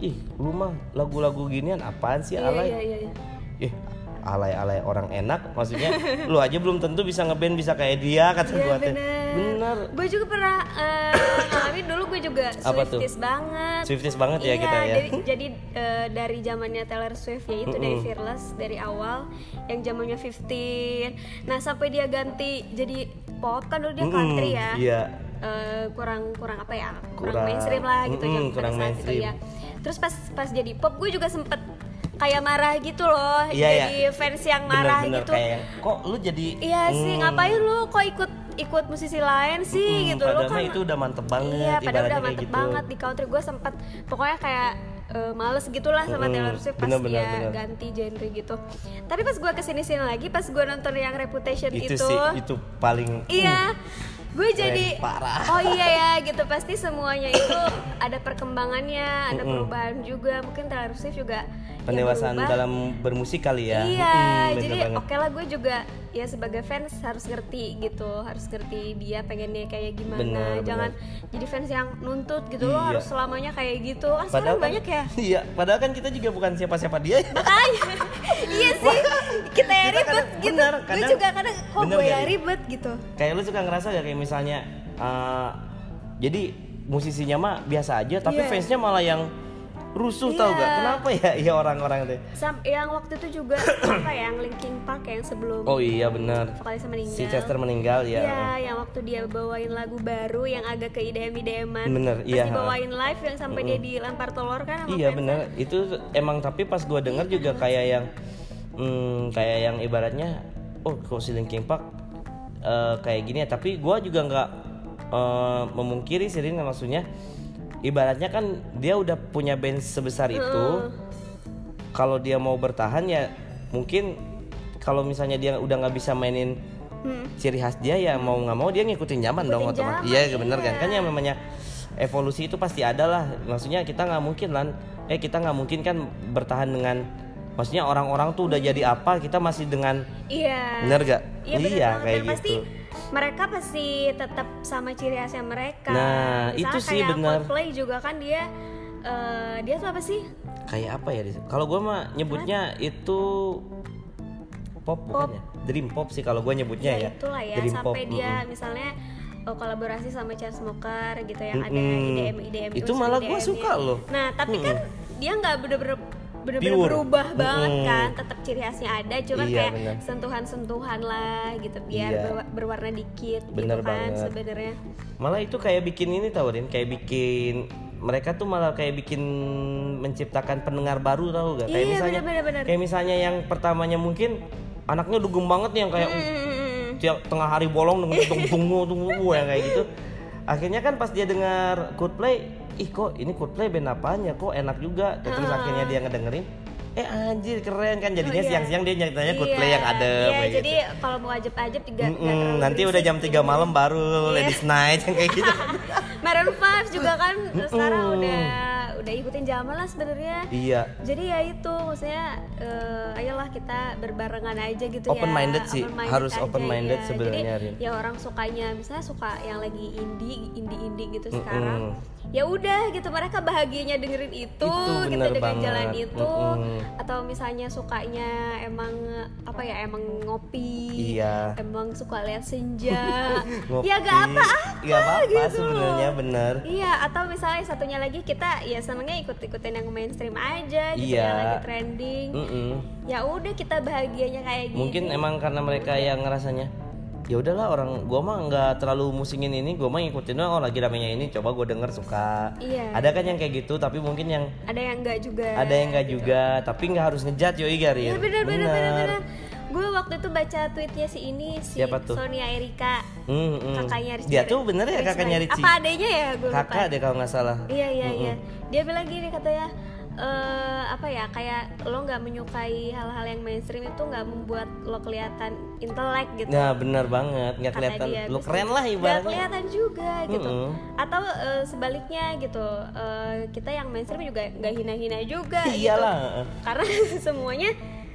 ih lu mah lagu-lagu ginian apaan sih Iya alay iya iya iya. ih alay-alay orang enak maksudnya lu aja belum tentu bisa ngeband bisa kayak dia kata Iya gua teh bener. Gue juga pernah eh, ngalamin dulu gue juga Apa tuh? Swifties banget. Swifties banget ya iya, kita ya. Jadi, jadi eh, dari zamannya Taylor Swift ya itu dari Fearless dari awal yang zamannya 15. Nah sampai dia ganti jadi pop kan dulu dia country ya. iya Eh, kurang kurang apa ya? Kurang, Kurang- mainstream lah gitu Mm-mm, ya kurang itu mainstream. ya terus pas pas jadi pop gue juga sempet kayak marah gitu loh. Iya, jadi fans yang marah bener-bener gitu. kayak kok lu jadi iya sih Hmm, ngapain lu kok ikut ikut musisi lain sih? Hmm, gitu. Lo padahal kan itu udah mantep banget iya padahal udah mantep gitu. banget di country. Gue sempet pokoknya kayak eh, males gitulah sama Mm-mm, Taylor Swift pas bener, bener, dia bener. ganti genre gitu. Tapi pas gue ke sini sini lagi pas gue nonton yang Reputation itu itu sih itu paling Iya, gue jadi parah. oh iya ya gitu pasti semuanya itu ada perkembangannya, ada Mm-mm. perubahan juga. Mungkin Swift juga pendewasaan dalam bermusik kali ya Iya, bener jadi oke lah gue juga ya sebagai fans harus ngerti gitu, harus ngerti dia pengennya kayak gimana. Bener, Jangan jadi fans yang nuntut gitu lo Iya. harus selamanya kayak gitu. Kan sekarang kan- banyak ya. iya padahal kan kita juga bukan siapa-siapa dia ya. Makanya iya sih kita Kita ribet kadang- gitu. bener, gue kadang- juga kadang kok bener gue nih? ribet gitu. kayak lu suka ngerasa gak kayak misalnya eh, jadi musisinya mah biasa aja tapi Iya. fansnya malah yang rusuh tau Iya. gak kenapa ya iya orang-orang itu Sam, yang waktu itu juga apa ya, yang Linkin Park yang sebelum oh iya benar vokalisnya meninggal. si Chester meninggal ya Iya, yang waktu dia bawain lagu baru yang agak ke IDM IDM-an. Bener, Pas iya, dibawain live yang sampai dia dilempar telur kan sama Iya bener itu emang tapi pas gua denger juga kayak yang hmm, kayak yang ibaratnya oh si Linkin Park eh, kayak gini ya. Tapi gua juga nggak eh, memungkiri sih Rin, maksudnya ibaratnya kan dia udah punya band sebesar itu. Kalau dia mau bertahan ya mungkin kalau misalnya dia udah nggak bisa mainin Hmm. ciri khas dia ya mau nggak mau dia ngikutin zaman dong otomatis. iya bener kan? Iya. kan yang namanya evolusi itu pasti ada lah. Maksudnya kita nggak mungkin lan. Eh kita nggak mungkin kan bertahan dengan maksudnya orang-orang tuh udah jadi apa kita masih dengan Iya. bener gak Iya, bener iya banget. kayak Dan pasti gitu mereka pasti tetap sama ciri khasnya mereka. Nah, Misalnya itu sih bener. Coldplay juga kan dia eh, dia tuh apa sih? kayak apa ya kalau gue mah nyebutnya itu pop bukan ya dream pop sih kalau gue nyebutnya ya, ya itulah ya dream sampai pop dia mm-mm. misalnya oh, kolaborasi sama Chainsmoker gitu yang ada Mm-mm. IDM IDM Itu malah IDM-nya. suka loh. nah tapi kan dia nggak bener-bener bener-bener Pure. berubah banget kan tetap ciri khasnya ada cuman Iya, kayak bener. sentuhan-sentuhan lah gitu biar Iya. berwa- berwarna dikit Bener gitu kan sebenarnya malah itu kayak bikin ini tau Rin kayak bikin mereka tuh malah kayak bikin menciptakan pendengar baru tau gak kayak Iya, misalnya bener-bener. kayak misalnya yang pertamanya mungkin anaknya dugem banget nih yang kayak Mm-mm. tiap tengah hari bolong dengan tunggu tunggu tunggu yang kayak gitu akhirnya kan pas dia dengar Coldplay ih kok ini Coldplay band apaan ya kok enak juga? Dan terus akhirnya dia ngedengerin eh anjir keren kan? Jadinya Oh, iya. siang-siang dia nyeritanya Coldplay Iya, yang ada iya, jadi kalau mau ajeb-ajeb juga Mm-mm, terlalu nanti udah jam 3 malam baru Iya. Ladies Night yang kayak gitu Maroon 5 juga kan sekarang udah udah ikutin zaman lah sebenarnya iya jadi ya itu maksudnya eh, ayolah kita berbarengan aja gitu ya Open-minded sih, harus aja, open-minded ya. sebenarnya, jadi ya orang sukanya misalnya suka yang lagi indie indie indie gitu Mm-mm. sekarang ya udah gitu mereka bahagianya dengerin itu, Itu gitu dengan banget. jalan itu Mm-mm. atau misalnya sukanya emang apa ya emang ngopi Iya. emang suka lihat senja Ngopi. ya gak apa-apa Gak apa-apa gitu sebenarnya bener Iya, atau misalnya satunya lagi kita ya senengnya ikut-ikutin yang mainstream aja gitu Iya. yang lagi trending. Mm-mm. Ya udah kita bahagianya kayak gini. mungkin emang karena mereka yang ngerasanya ya udahlah orang gua mah nggak terlalu musingin ini gua mah ngikutin doang, oh lagi ramenya ini coba gue denger suka Iya. ada kan yang kayak gitu tapi mungkin yang ada yang enggak juga. ada yang nggak juga tapi nggak harus ngejat yoi Garin Ya bener bener bener bener. Gue waktu itu baca tweetnya si ini si Siapa tuh? Sonia Erika Hmm, hmm. kakaknya Rizky. dia tuh bener ya kakaknya Rizky Apa adanya ya gue lupa. kakak deh kalau nggak salah Iya iya Mm-mm. iya. Dia bilang gini katanya eh apa ya kayak lo nggak menyukai hal-hal yang mainstream itu nggak membuat lo kelihatan intelek gitu. nah bener banget nggak kelihatan dia. Terus keren lah nggak ibaratnya kelihatan juga gitu Mm-mm. atau eh, sebaliknya gitu eh, kita yang mainstream juga nggak hina-hina juga iyalah gitu. karena semuanya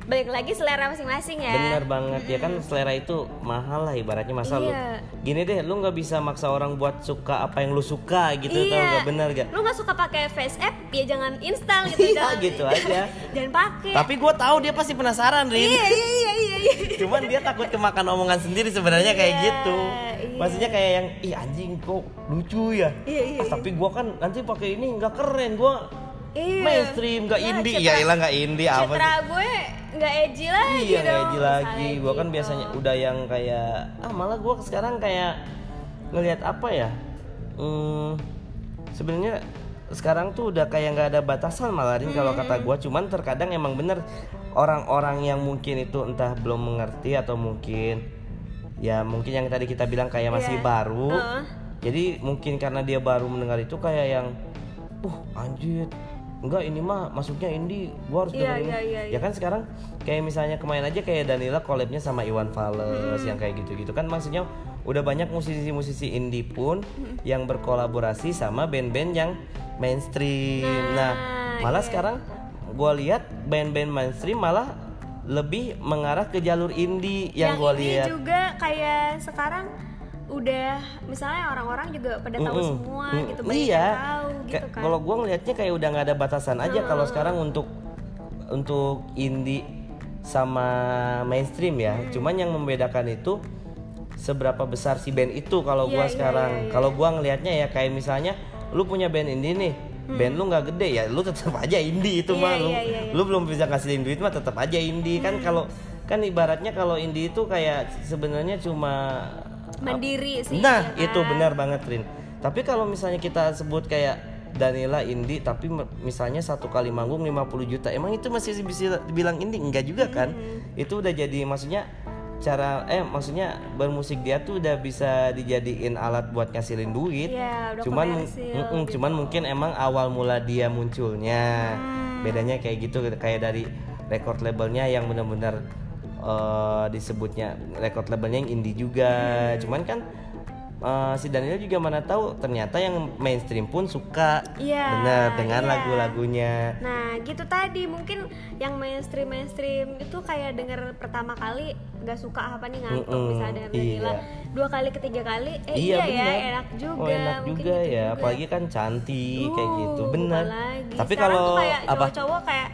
balik lagi selera masing-masing ya. Bener banget ya kan selera itu mahal lah ibaratnya. Masa lu Iya. gini deh lu nggak bisa maksa orang buat suka apa yang lu suka gitu tau iya. gak bener gak lu nggak suka pakai face app ya jangan install gitu Iya, jangan, gitu aja. jangan pakai. Tapi gue tahu dia pasti penasaran Rin. Iya iya iya iya iya. cuman dia takut kemakan omongan sendiri sebenarnya kayak Iya, gitu. iya. maksudnya kayak yang ih anjing kok lucu ya? Iya, iya, Ah, tapi gua kan nanti pakai ini nggak keren. Gua Iya. mainstream nggak Iya, indie ya ilah nggak indie apa citra sih gue nggak edgy lagi iya nggak dong, edgy lagi gua kan gitu. biasanya udah yang kayak ah malah gua sekarang kayak ngelihat apa ya hmm, sebenarnya sekarang tuh udah kayak nggak ada batasan malah Rin, kalau kata gua cuman terkadang emang bener orang-orang yang mungkin itu entah belum mengerti atau mungkin ya mungkin yang tadi kita bilang kayak masih Iya. baru Heeh. jadi mungkin karena dia baru mendengar itu kayak yang uh anjir enggak ini mah masuknya indie gua harus Iya, dengerin. iya, iya, ya kan sekarang kayak misalnya kemarin aja kayak Danila collabnya sama Iwan Fals yang kayak gitu-gitu kan maksudnya udah banyak musisi-musisi indie pun yang berkolaborasi sama band-band yang mainstream. Nah, Nah, malah iya. sekarang gua lihat band-band mainstream malah lebih mengarah ke jalur indie yang, gua ini lihat. juga kayak sekarang udah misalnya orang-orang juga pada tahu Mm-mm. semua Mm, gitu banyak iya. yang tahu gitu kan Kalau gua ngelihatnya kayak udah nggak ada batasan aja kalau sekarang untuk untuk indie sama mainstream ya. Hmm. Cuman yang membedakan itu seberapa besar si band itu kalau gua Iya, iya, sekarang. iya, iya. Kalau gua ngelihatnya ya kayak misalnya lu punya band indie nih. Band lu nggak gede ya, lu tetap aja indie itu Hmm. Iya, mah lu. iya, iya, iya. Lu belum bisa ngasihin duit mah tetap aja indie kan kalau kan ibaratnya kalau indie itu kayak sebenarnya cuma mandiri sih Nah, ya itu kan? benar banget, Rin. Tapi kalau misalnya kita sebut kayak Danila indie tapi misalnya satu kali manggung 50 juta. Emang itu masih bisa dibilang indie? Enggak juga kan? Hmm. Itu udah jadi maksudnya cara eh maksudnya bermusik dia tuh udah bisa dijadiin alat buat ngasilin duit. Iya, udah cuman komersil mm-mm, gitu. cuman mungkin emang awal mula dia munculnya. Hmm. Bedanya kayak gitu kayak dari record labelnya yang benar-benar eh, disebutnya record labelnya yang indie juga. Hmm. Cuman kan eh, si Daniel juga mana tahu ternyata yang mainstream pun suka. Iya, Bener dengan iya. lagu-lagunya. Nah gitu tadi mungkin yang mainstream mainstream itu kayak denger pertama kali nggak suka apa nih ngantuk Mm-mm, misalnya dengan Danila iya. dua kali ketiga kali eh iya, ya bener. enak juga Oh, enak mungkin juga gitu ya, juga. apalagi kan cantik kayak Uh, gitu. Bener. apalagi. Tapi Sekarang kalau kayak cowok-cowok kayak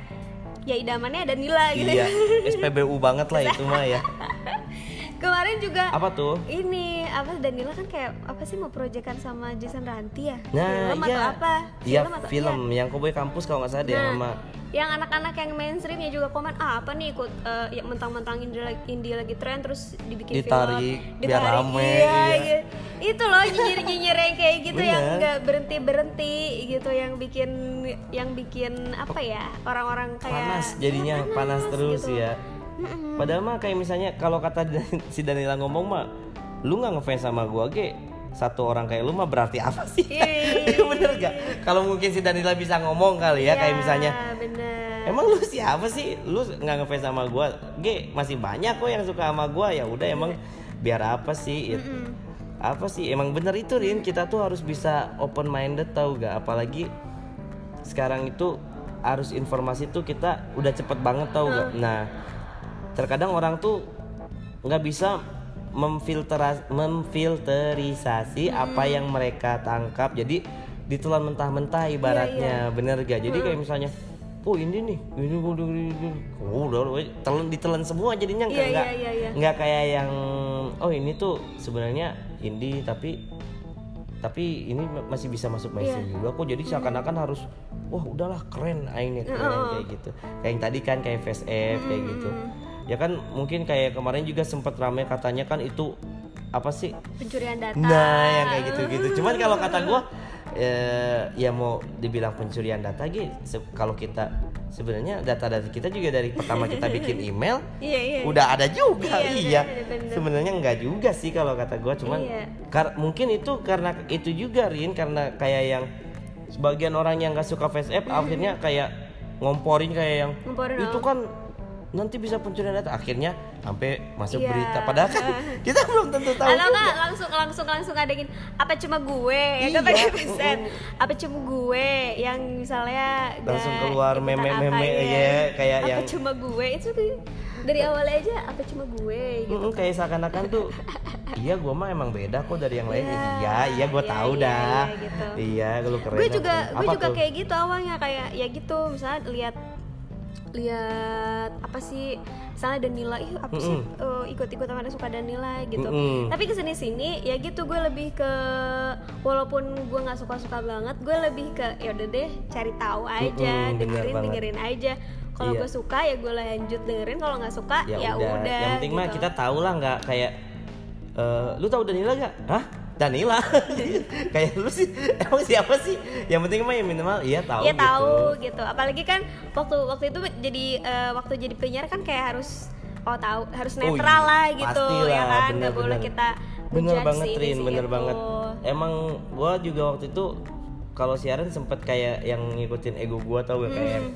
ya idamannya Danila gitu Iya, SPBU banget lah itu mah ya. kemarin juga Apa tuh? ini apa Danila kan kayak apa sih mau proyekan sama Jason Ranti ya Nah, film iya. atau apa Iya, atau- film yang Cowboy Kampus kalau nggak salah deh Nah, sama yang anak-anak yang mainstreamnya juga komen ah apa nih ikut eh, ya mentang-mentang indie lagi, indie lagi tren terus dibikin Ditarik, film biar rame, iya, iya. iya. itu loh nyinyir nyinyir yang kayak gitu yang nggak berhenti berhenti gitu yang bikin yang bikin apa ya orang-orang kayak panas jadinya panas, terus gitu. ya. Padahal mah kayak misalnya kalau kata si Danila ngomong mah, lu nggak ngefans sama gua ge satu orang kayak lu mah berarti apa sih? Iya. Bener gak? Kalau mungkin si Danila bisa ngomong kali ya, kayak misalnya bener Emang lu siapa sih? Lu nggak ngefans sama gua? G masih banyak kok yang suka sama gua. Ya udah emang biar apa sih? It- Apa sih? Emang bener itu Rin, kita tuh harus bisa open minded tau gak? Apalagi sekarang itu arus informasi tuh kita udah cepet banget tau gak? Nah, terkadang orang tuh nggak bisa memfilteras memfilterisasi apa yang mereka tangkap. Jadi ditelan mentah-mentah ibaratnya, bener gak? Jadi kayak misalnya Oh ini nih, ini udah ini, oh udah telan ditelan semua jadinya Iya, nggak iya, iya, iya. nggak kayak yang oh ini tuh sebenarnya indie tapi tapi ini ma- masih bisa masuk mainstream Iya. juga kok. Jadi seakan-akan harus wah udahlah keren aingnya keren kayak gitu. Kayak yang tadi kan kayak Face kayak gitu ya kan mungkin kayak kemarin juga sempat rame katanya kan itu apa sih? Pencurian data. Nah yang kayak gitu-gitu. Cuman kalau kata gua eh, ya mau dibilang pencurian data gitu kalau kita sebenarnya data-data kita juga dari pertama kita bikin email iya iya udah ada juga. Iya, iya, sebenarnya enggak juga sih kalau kata gua cuman Iya. kar- mungkin itu karena itu juga Rin karena kayak yang sebagian orang yang nggak suka face app akhirnya kayak ngomporin kayak yang Ngomporin itu kan nanti bisa pencurian data. Akhirnya sampai masuk Iya. berita. Padahal kan kita belum tentu tahu Atau juga. nggak langsung langsung langsung ada gini apa cuma gue? Ya kan Iya, mm-mm. pesan. Apa cuma gue yang misalnya Langsung keluar ikutan meme-meme, apa, ya, kayak apa yang- cuma gue? Itu tuh dari awal aja apa cuma gue? Gitu Mm-mm, kayak seakan-akan tuh iya gua mah emang beda kok dari yang lain. Iya, iya iya gua iya, tahu iya, dah. iya, gitu. iya lu keren gue juga gue Apa juga tuh? kayak gitu awalnya kayak ya gitu misalnya lihat lihat apa sih misalnya Danila ih apa sih Mm-mm. eh, ikut-ikut sama suka Danila gitu Mm-mm. tapi ke sini sini ya gitu gue lebih ke walaupun gue nggak suka-suka banget gue lebih ke ya udah deh cari tahu aja Mm-mm, bener dengerin dengerin aja kalau Iya. gue suka ya gue lanjut dengerin kalau nggak suka ya, ya, udah. yang penting mah gitu. kita tahu lah nggak kayak eh, lu tahu Danila gak? Hah? Danila? kayak lu sih emang siapa sih? Yang penting mah ya minimal iya tahu Iya gitu. tahu gitu. Apalagi kan waktu waktu itu jadi eh, waktu jadi penyiar kan kayak harus oh tahu harus Oh, netral iya. lah gitu Pastilah, ya kan bener, nggak boleh kita bener banget si ini, Rin si bener itu. banget emang gua juga waktu itu kalau siaran sempet kayak yang ngikutin ego gua tau gak kayak yang,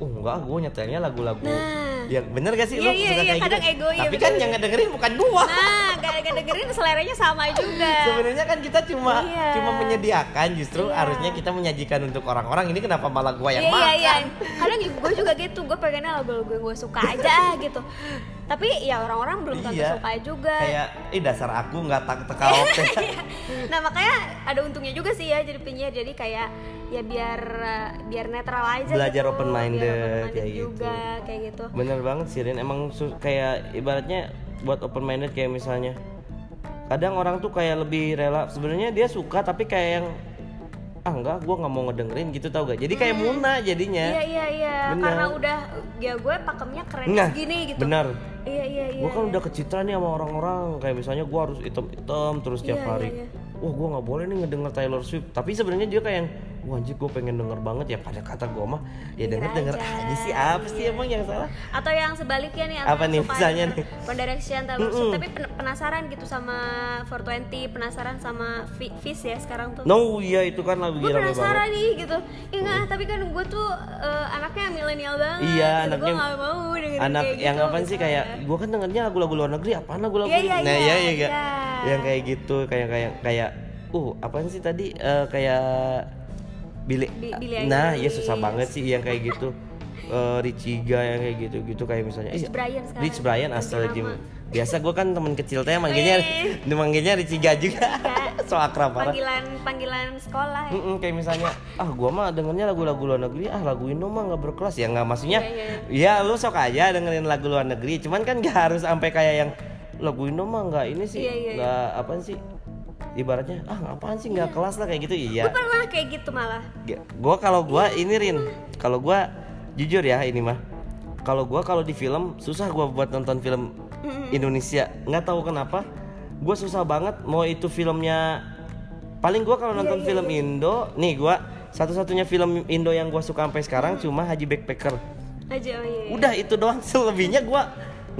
oh enggak gua nyetelnya lagu-lagu. Nah. yang bener gak sih Iya, lu iya, suka iya, kayak kadang gitu ego, iya, tapi bener. kan yang ngedengerin bukan gua Nah, gak gak dengerin seleranya sama juga. sebenarnya kan kita cuma Iya. cuma menyediakan justru Iya. harusnya kita menyajikan untuk orang-orang ini kenapa malah gua yang Iya makan iya iya. Kadang gue juga gitu, gue pengennya lagu-lagu yang gue suka aja gitu. Tapi ya orang-orang belum tentu Iya. suka juga. kayak ih dasar aku nggak tak teka oke nah makanya ada untungnya juga sih ya jadi penyiar jadi kayak ya biar biar netral aja Belajar gitu. open-minded, Biar open-minded kayak gitu. juga kayak gitu. Bener banget sih Rin. Emang kayak ibaratnya buat open minded kayak misalnya kadang orang tuh kayak lebih rela. Sebenarnya dia suka tapi kayak yang ah enggak gua nggak mau ngedengerin gitu tau gak jadi kayak muna jadinya. Iya iya iya. Bener. karena udah ya gue pakemnya keren nah segini gitu. benar iya iya iya gua kan udah kecitraan nih sama orang-orang. Kayak misalnya gua harus hitam-hitam terus tiap Iya, iya, hari. iya. Wah gua nggak boleh nih ngedenger Taylor Swift. Tapi sebenarnya dia kayak yang wah anjir gua pengen denger banget ya. Pada kata gua mah ya Denger denger denger aja, sih. Apa sih emang yang salah? Atau yang sebaliknya nih Apa nih, misalnya denger nih? One Direction Taylor Swift. Mm-mm. tapi pen- penasaran gitu sama 420 penasaran sama Fi- Fizz ya sekarang tuh. No iya itu kan lagi gue penasaran banget. nih gitu. Ya nggak tapi kan gue tuh eh, anaknya milenial banget Iya, gitu. anaknya- gue nggak mau dengerin anak kayak yang gitu, apa sih kayak gua kan dengernya lagu-lagu luar negeri apaan lagu-lagu Iya, ini? iya, nah iya, iya iya, iya. yang kayak gitu kayak kayak kayak uh apaan sih tadi? Eh, kayak Billy. Bi- Billie nah iya susah banget sih yang kayak gitu. Eh, Richie Ga yang kayak gitu gitu kayak misalnya. Rich iya, Brian sekarang. Rich Brian Astagfirullahaladzim biasa gue kan temen kecil teh manggilnya manggilnya Richie Ga juga. Iya. so akrab parah panggilan panggilan sekolah. Ya. Mm-mm, kayak misalnya ah gua mah dengernya lagu-lagu luar negeri. Ah lagu Indo mah nggak berkelas. Ya nggak maksudnya Iya, ya lu sok aja dengerin lagu luar negeri. Cuman kan nggak harus sampai kayak yang lagu Indo mah nggak ini sih Iya, iya, nggak apa sih ibaratnya ah apaan sih nggak kelas lah kayak gitu iya. Gue pernah kayak gitu malah. G- gua kalau gua ini Rin kalau gua jujur ya ini mah kalau gua kalau di film susah gua buat nonton film Indonesia. Nggak tahu kenapa gua susah banget mau itu filmnya paling gua kalau nonton film Indo nih gua satu-satunya film Indo yang gua suka sampai sekarang cuma Haji Backpacker. Aja oh iya, iya. udah itu doang selebihnya gua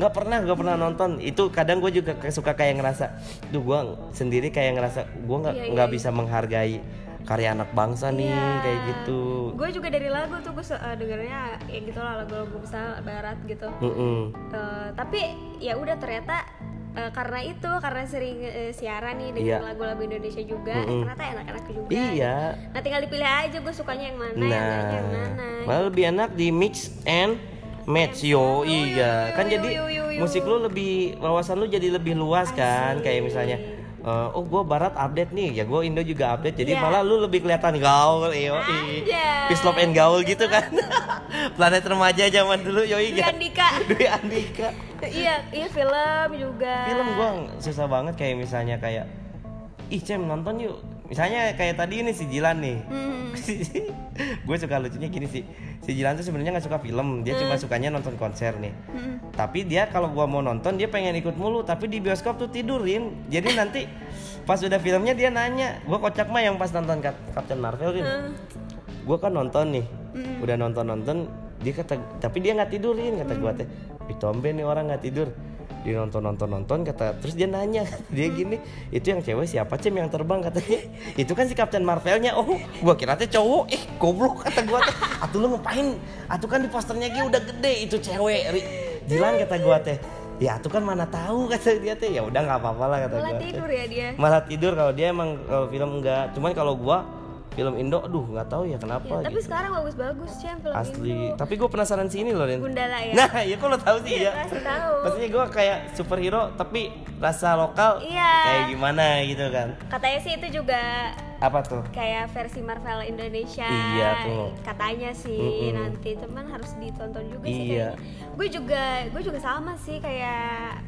nggak pernah nggak pernah nonton itu kadang gue juga suka kayak ngerasa tuh gua sendiri kayak ngerasa gua nggak Iya, iya, nggak iya. bisa menghargai karya anak bangsa nih Iya. kayak gitu gue juga dari lagu tuh gue dengernya ya gitu lah lagu-lagu besar barat gitu Mm-mm. Eh, tapi ya udah ternyata eh, karena itu karena sering eh, siaran nih dengan lagu-lagu Indonesia juga eh, Mm-mm. ternyata enak-enak juga Iya. nah tinggal dipilih aja gue sukanya yang mana yang Nah, yang mana malah lebih enak di mix and match yo, iya. Kan jadi musik lu lebih wawasan lu jadi lebih luas kan, kayak misalnya eh, oh gue barat update nih, ya gue Indo juga update, jadi Iya. malah lu lebih kelihatan gaul, yo, Anjay. peace love and gaul gitu kan, planet remaja zaman dulu, yo Dwi iya. Andika. Dwi Andika. iya iya film juga. Film gua susah banget kayak misalnya kayak, ih cem nonton yuk, misalnya kayak tadi ini si Jilan nih, Hmm. gue suka lucunya gini sih si Jilan tuh sebenarnya nggak suka film dia cuma sukanya nonton konser nih. Hmm. tapi dia kalau gua mau nonton dia pengen ikut mulu tapi di bioskop tuh tidurin. Jadi nanti pas udah filmnya dia nanya gua kocak mah yang pas nonton Cap- Captain Marvel Rin Hmm. gua kan nonton nih udah nonton nonton dia kata tapi dia nggak tidurin kata gua teh. Ditombe nih orang nggak tidur dia nonton nonton nonton kata terus dia nanya dia gini itu yang cewek siapa cem yang terbang? katanya. Itu kan si Captain Marvelnya. Oh gua kira teh cowok. Eh goblok kata gua teh. Atuh lu ngapain? Atuh kan di posternya dia udah gede itu cewek. Jilan kata gua teh. Ya atuh kan mana tahu kata dia teh. Ya udah nggak apa-apa lah kata malah gua tidur ya dia? Malah tidur kalau dia emang kalau film enggak. Cuman kalau gua film Indo aduh nggak tahu ya kenapa Ya, tapi gitu. sekarang bagus-bagus sih film asli Indo. tapi gue penasaran sih ini loh Ren Gundala ya nah ya kok lo tahu sih ya pasti tahu maksudnya gue kayak superhero tapi rasa lokal Iya. kayak gimana gitu kan katanya sih itu juga apa tuh kayak versi Marvel Indonesia Iya, tuh. katanya sih Mm-mm. nanti teman harus ditonton juga sih Iya. kayaknya gue juga gue juga sama sih kayak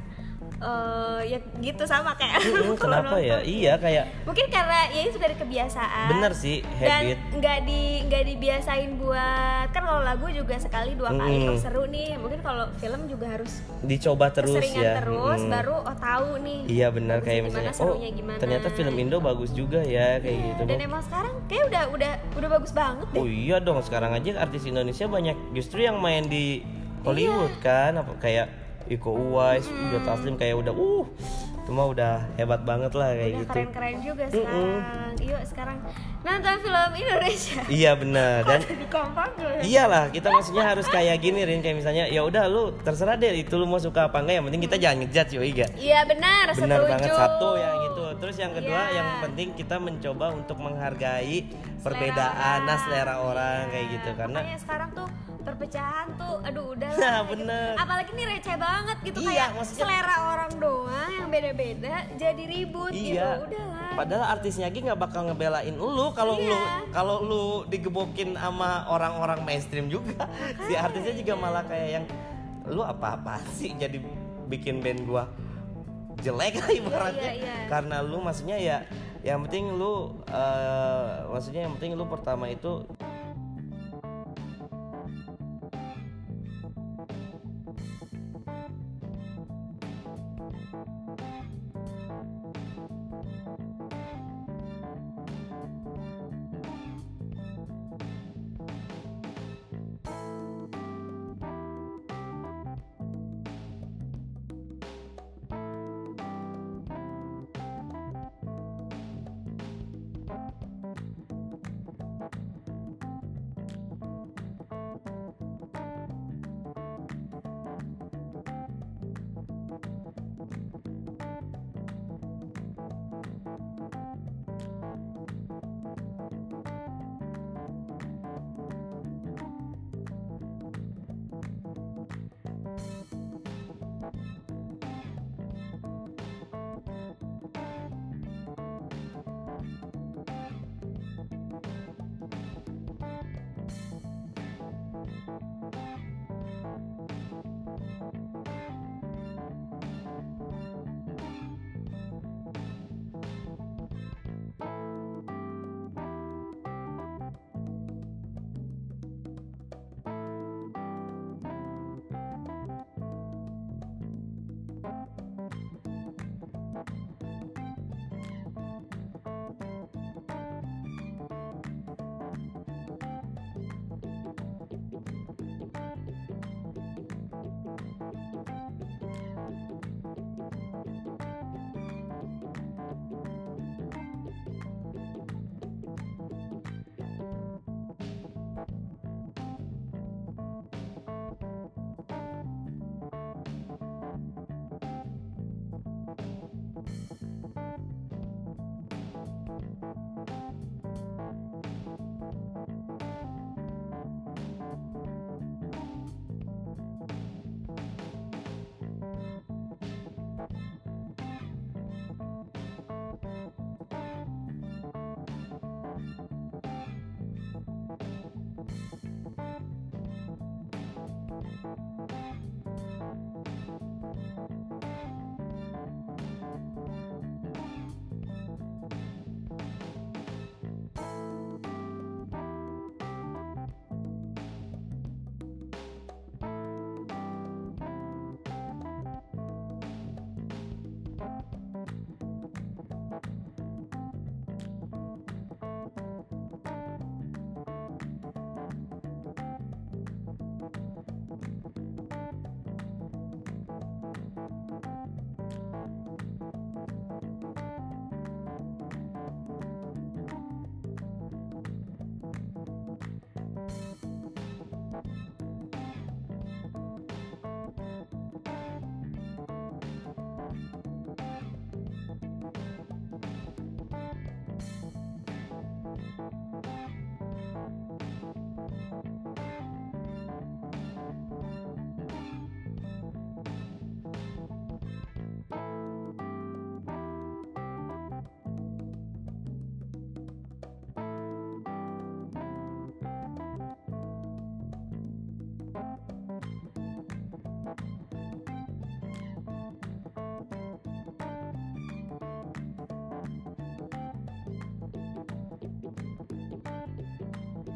eh ya gitu sama kayak kalau kenapa ya? iya kayak mungkin karena ya itu dari kebiasaan. Bener sih dan habit. nggak di nggak dibiasain buat kan kalau lagu juga sekali dua kali oh, seru nih. Mungkin kalau film juga harus dicoba terus ya. terus Mm-mm. baru oh tahu nih iya benar kayak gimana, misalnya oh gimana. ternyata film Indo bagus juga ya kayak Iya, gitu. dan emang sekarang kayak udah udah udah bagus banget deh. Oh iya dong, sekarang aja artis Indonesia banyak justru yang main di Hollywood kan, apa kayak Iko Uwais, udah Taslim kayak udah uh, itu mah udah hebat banget lah kayak udah gitu. keren-keren juga sekarang. Yuk sekarang nonton film Indonesia. Iya benar. Dan iyalah kita maksudnya harus kayak gini Rin. Kayak misalnya ya udah lu terserah deh itu lu mau suka apa enggak yang penting kita jangan ngejudge yo Iga. iya benar Benar setuju. banget satu yang itu. Terus yang kedua Iya. yang penting kita mencoba untuk menghargai perbedaan nah selera orang kayak gitu. Karena Makanya sekarang tuh perpecahan tuh aduh udah Nah, bener. apalagi ini receh banget gitu Iya, kayak maksudnya- selera orang doang yang beda-beda jadi ribut gitu Iya. udahlah Padahal artisnya lagi nggak bakal ngebelain lu kalau Iya. lu kalau lu digebokin sama orang-orang mainstream juga. Si artisnya juga malah kayak yang lu apa-apa sih jadi bikin band gua jelek lah ibaratnya. iya, iya. Karena lu maksudnya ya yang penting lu eh, maksudnya yang penting lu pertama itu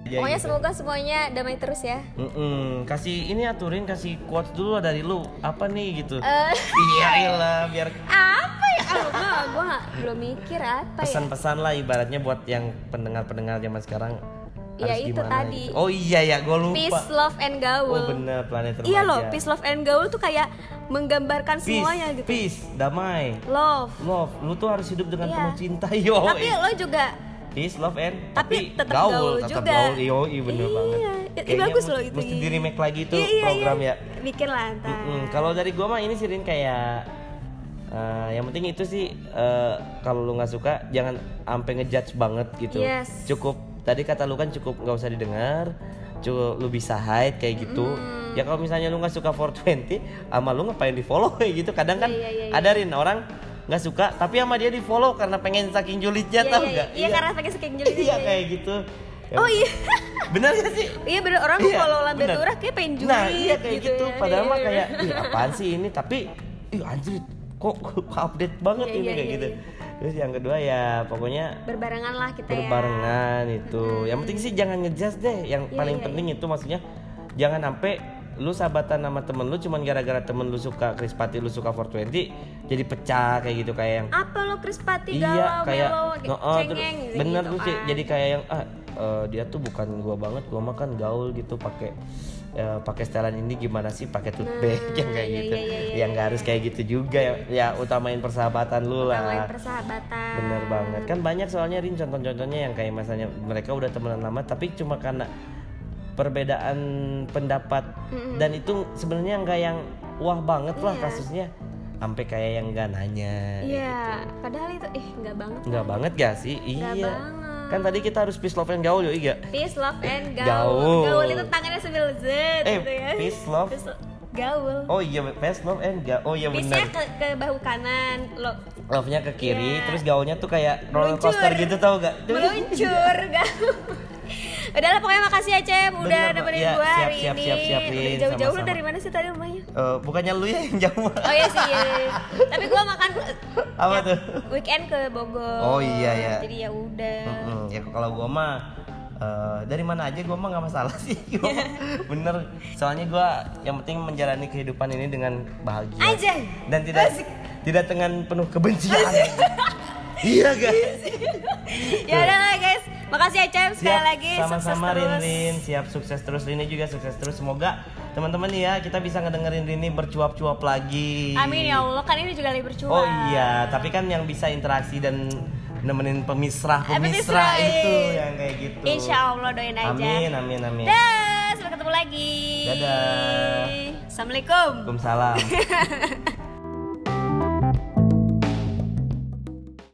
Ya, Pokoknya gitu. semoga semuanya damai terus ya. Mm-mm. kasih ini aturin kasih quotes dulu dari lu apa nih gitu Eh. iya lah biar Apa ya? Ah, gua, belum mikir apa ya. pesan-pesan lah ibaratnya buat yang pendengar-pendengar zaman sekarang Ya, itu tadi. gitu. oh iya ya gue lupa Peace, love, and gaul. oh bener planet remaja Iya loh, peace, love, and gaul tuh kayak menggambarkan peace, semuanya gitu. peace damai Love. love lu tuh harus hidup dengan Iya. penuh cinta yo Tapi lo juga peace love and Tapi tetap gaul, gaul tetap juga. gaul yo iya bener Iya. banget Ih, Kayaknya bagus loh itu. mesti di remake lagi tuh Iya, iya, program iya. ya Bikin lah. Mm-mm. Kalau dari gua mah ini sirin kayak eh, yang penting itu sih eh, kalau lu nggak suka jangan sampai ngejudge banget gitu. Yes. Cukup tadi kata lu kan cukup nggak usah didengar, cukup lu bisa hide kayak gitu. Ya kalau misalnya lu nggak suka 420, sama lu ngapain di follow kayak gitu. Kadang kan Iya, iya, iya, ada rin orang nggak suka tapi sama dia di follow karena pengen saking julidnya Iya, tau iya, nggak? iya, karena pakai skin jeli Iya kayak gitu. Ya, Oh iya. Bener gak sih? Iya bener orang Iya, follow Lambe. Turah kayak pengen julid Nah iya kayak gitu, ya. Padahal Iya, mah iya, kayak iya. Ih apaan sih ini Tapi Ih anjir Kok update banget Iya, ini iya, kayak iya, gitu iya. Terus yang kedua ya Pokoknya berbarengan lah kita ya. berbarengan itu Yang penting sih jangan ngejudge deh Yang Iya, paling iya, penting itu maksudnya Jangan sampai lu sahabatan sama temen lu cuman gara-gara temen lu suka Krispati lu suka 420 jadi pecah kayak gitu kayak yang Apa lo Krispati iya galau kayak melo Nah, terus cengeng gitu bener gitu tuh sih kan. jadi kayak yang ah eh, dia tuh bukan gua banget gua mah kan gaul gitu pakai ya, pakai setelan ini gimana sih pakai tote bag yang kayak iya, gitu. iya, iya, iya, yang nggak harus kayak gitu juga ya, ya utamain persahabatan lu lah. Utamain persahabatan. bener banget. Kan banyak soalnya Rin contoh-contohnya yang kayak misalnya mereka udah temenan lama tapi cuma karena perbedaan pendapat dan itu sebenarnya nggak yang wah banget lah Iya. kasusnya sampai kayak yang nggak nanya Iya, padahal itu ih enggak banget. Enggak banget gak sih? Nggak iya. banget. Kan tadi kita harus peace love and gaul yuk, iya. Peace, love, and gaul. Gaul. Gaul itu tangannya sambil Z Eh, gitu ya. peace, love. Peace, gaul. Oh iya, peace love and gaul. Oh iya benar. ke, ke bahu kanan, lo Love-nya ke kiri, Iya. terus gaulnya tuh kayak roller coaster gitu tau gak? meluncur gaul. Udah lah pokoknya makasih ya Cem udah nemenin gua siap, hari siap, ini. siap, siap, Udah Rin. Jauh-jauh lu dari mana sih tadi rumahnya? Eh, bukannya lu ya yang jauh. Oh iya sih, iya. iya. tapi gua makan Apa ya, tuh? Weekend ke Bogor. Oh, iya, iya. Jadi ya udah. Mm-mm, ya kalau gua mah eh, dari mana aja gua mah nggak masalah sih Gua bener soalnya gua yang penting menjalani kehidupan ini dengan bahagia Aja. dan tidak tidak dengan penuh kebencian iya guys Ya udah lah guys. Makasih ya Cem sekali lagi sama-sama sukses Rin. Rin siap sukses terus Rini juga sukses terus semoga teman-teman ya kita bisa ngedengerin Rini bercuap-cuap lagi Amin ya Allah kan ini juga lagi berjuang. oh iya tapi kan yang bisa interaksi dan nemenin pemisrah Eh, pemisra pemisrah, itu iya. yang kayak gitu Insya Allah doain aja. amin amin amin Dah, sampai ketemu lagi. Dadah. Assalamualaikum. Waalaikumsalam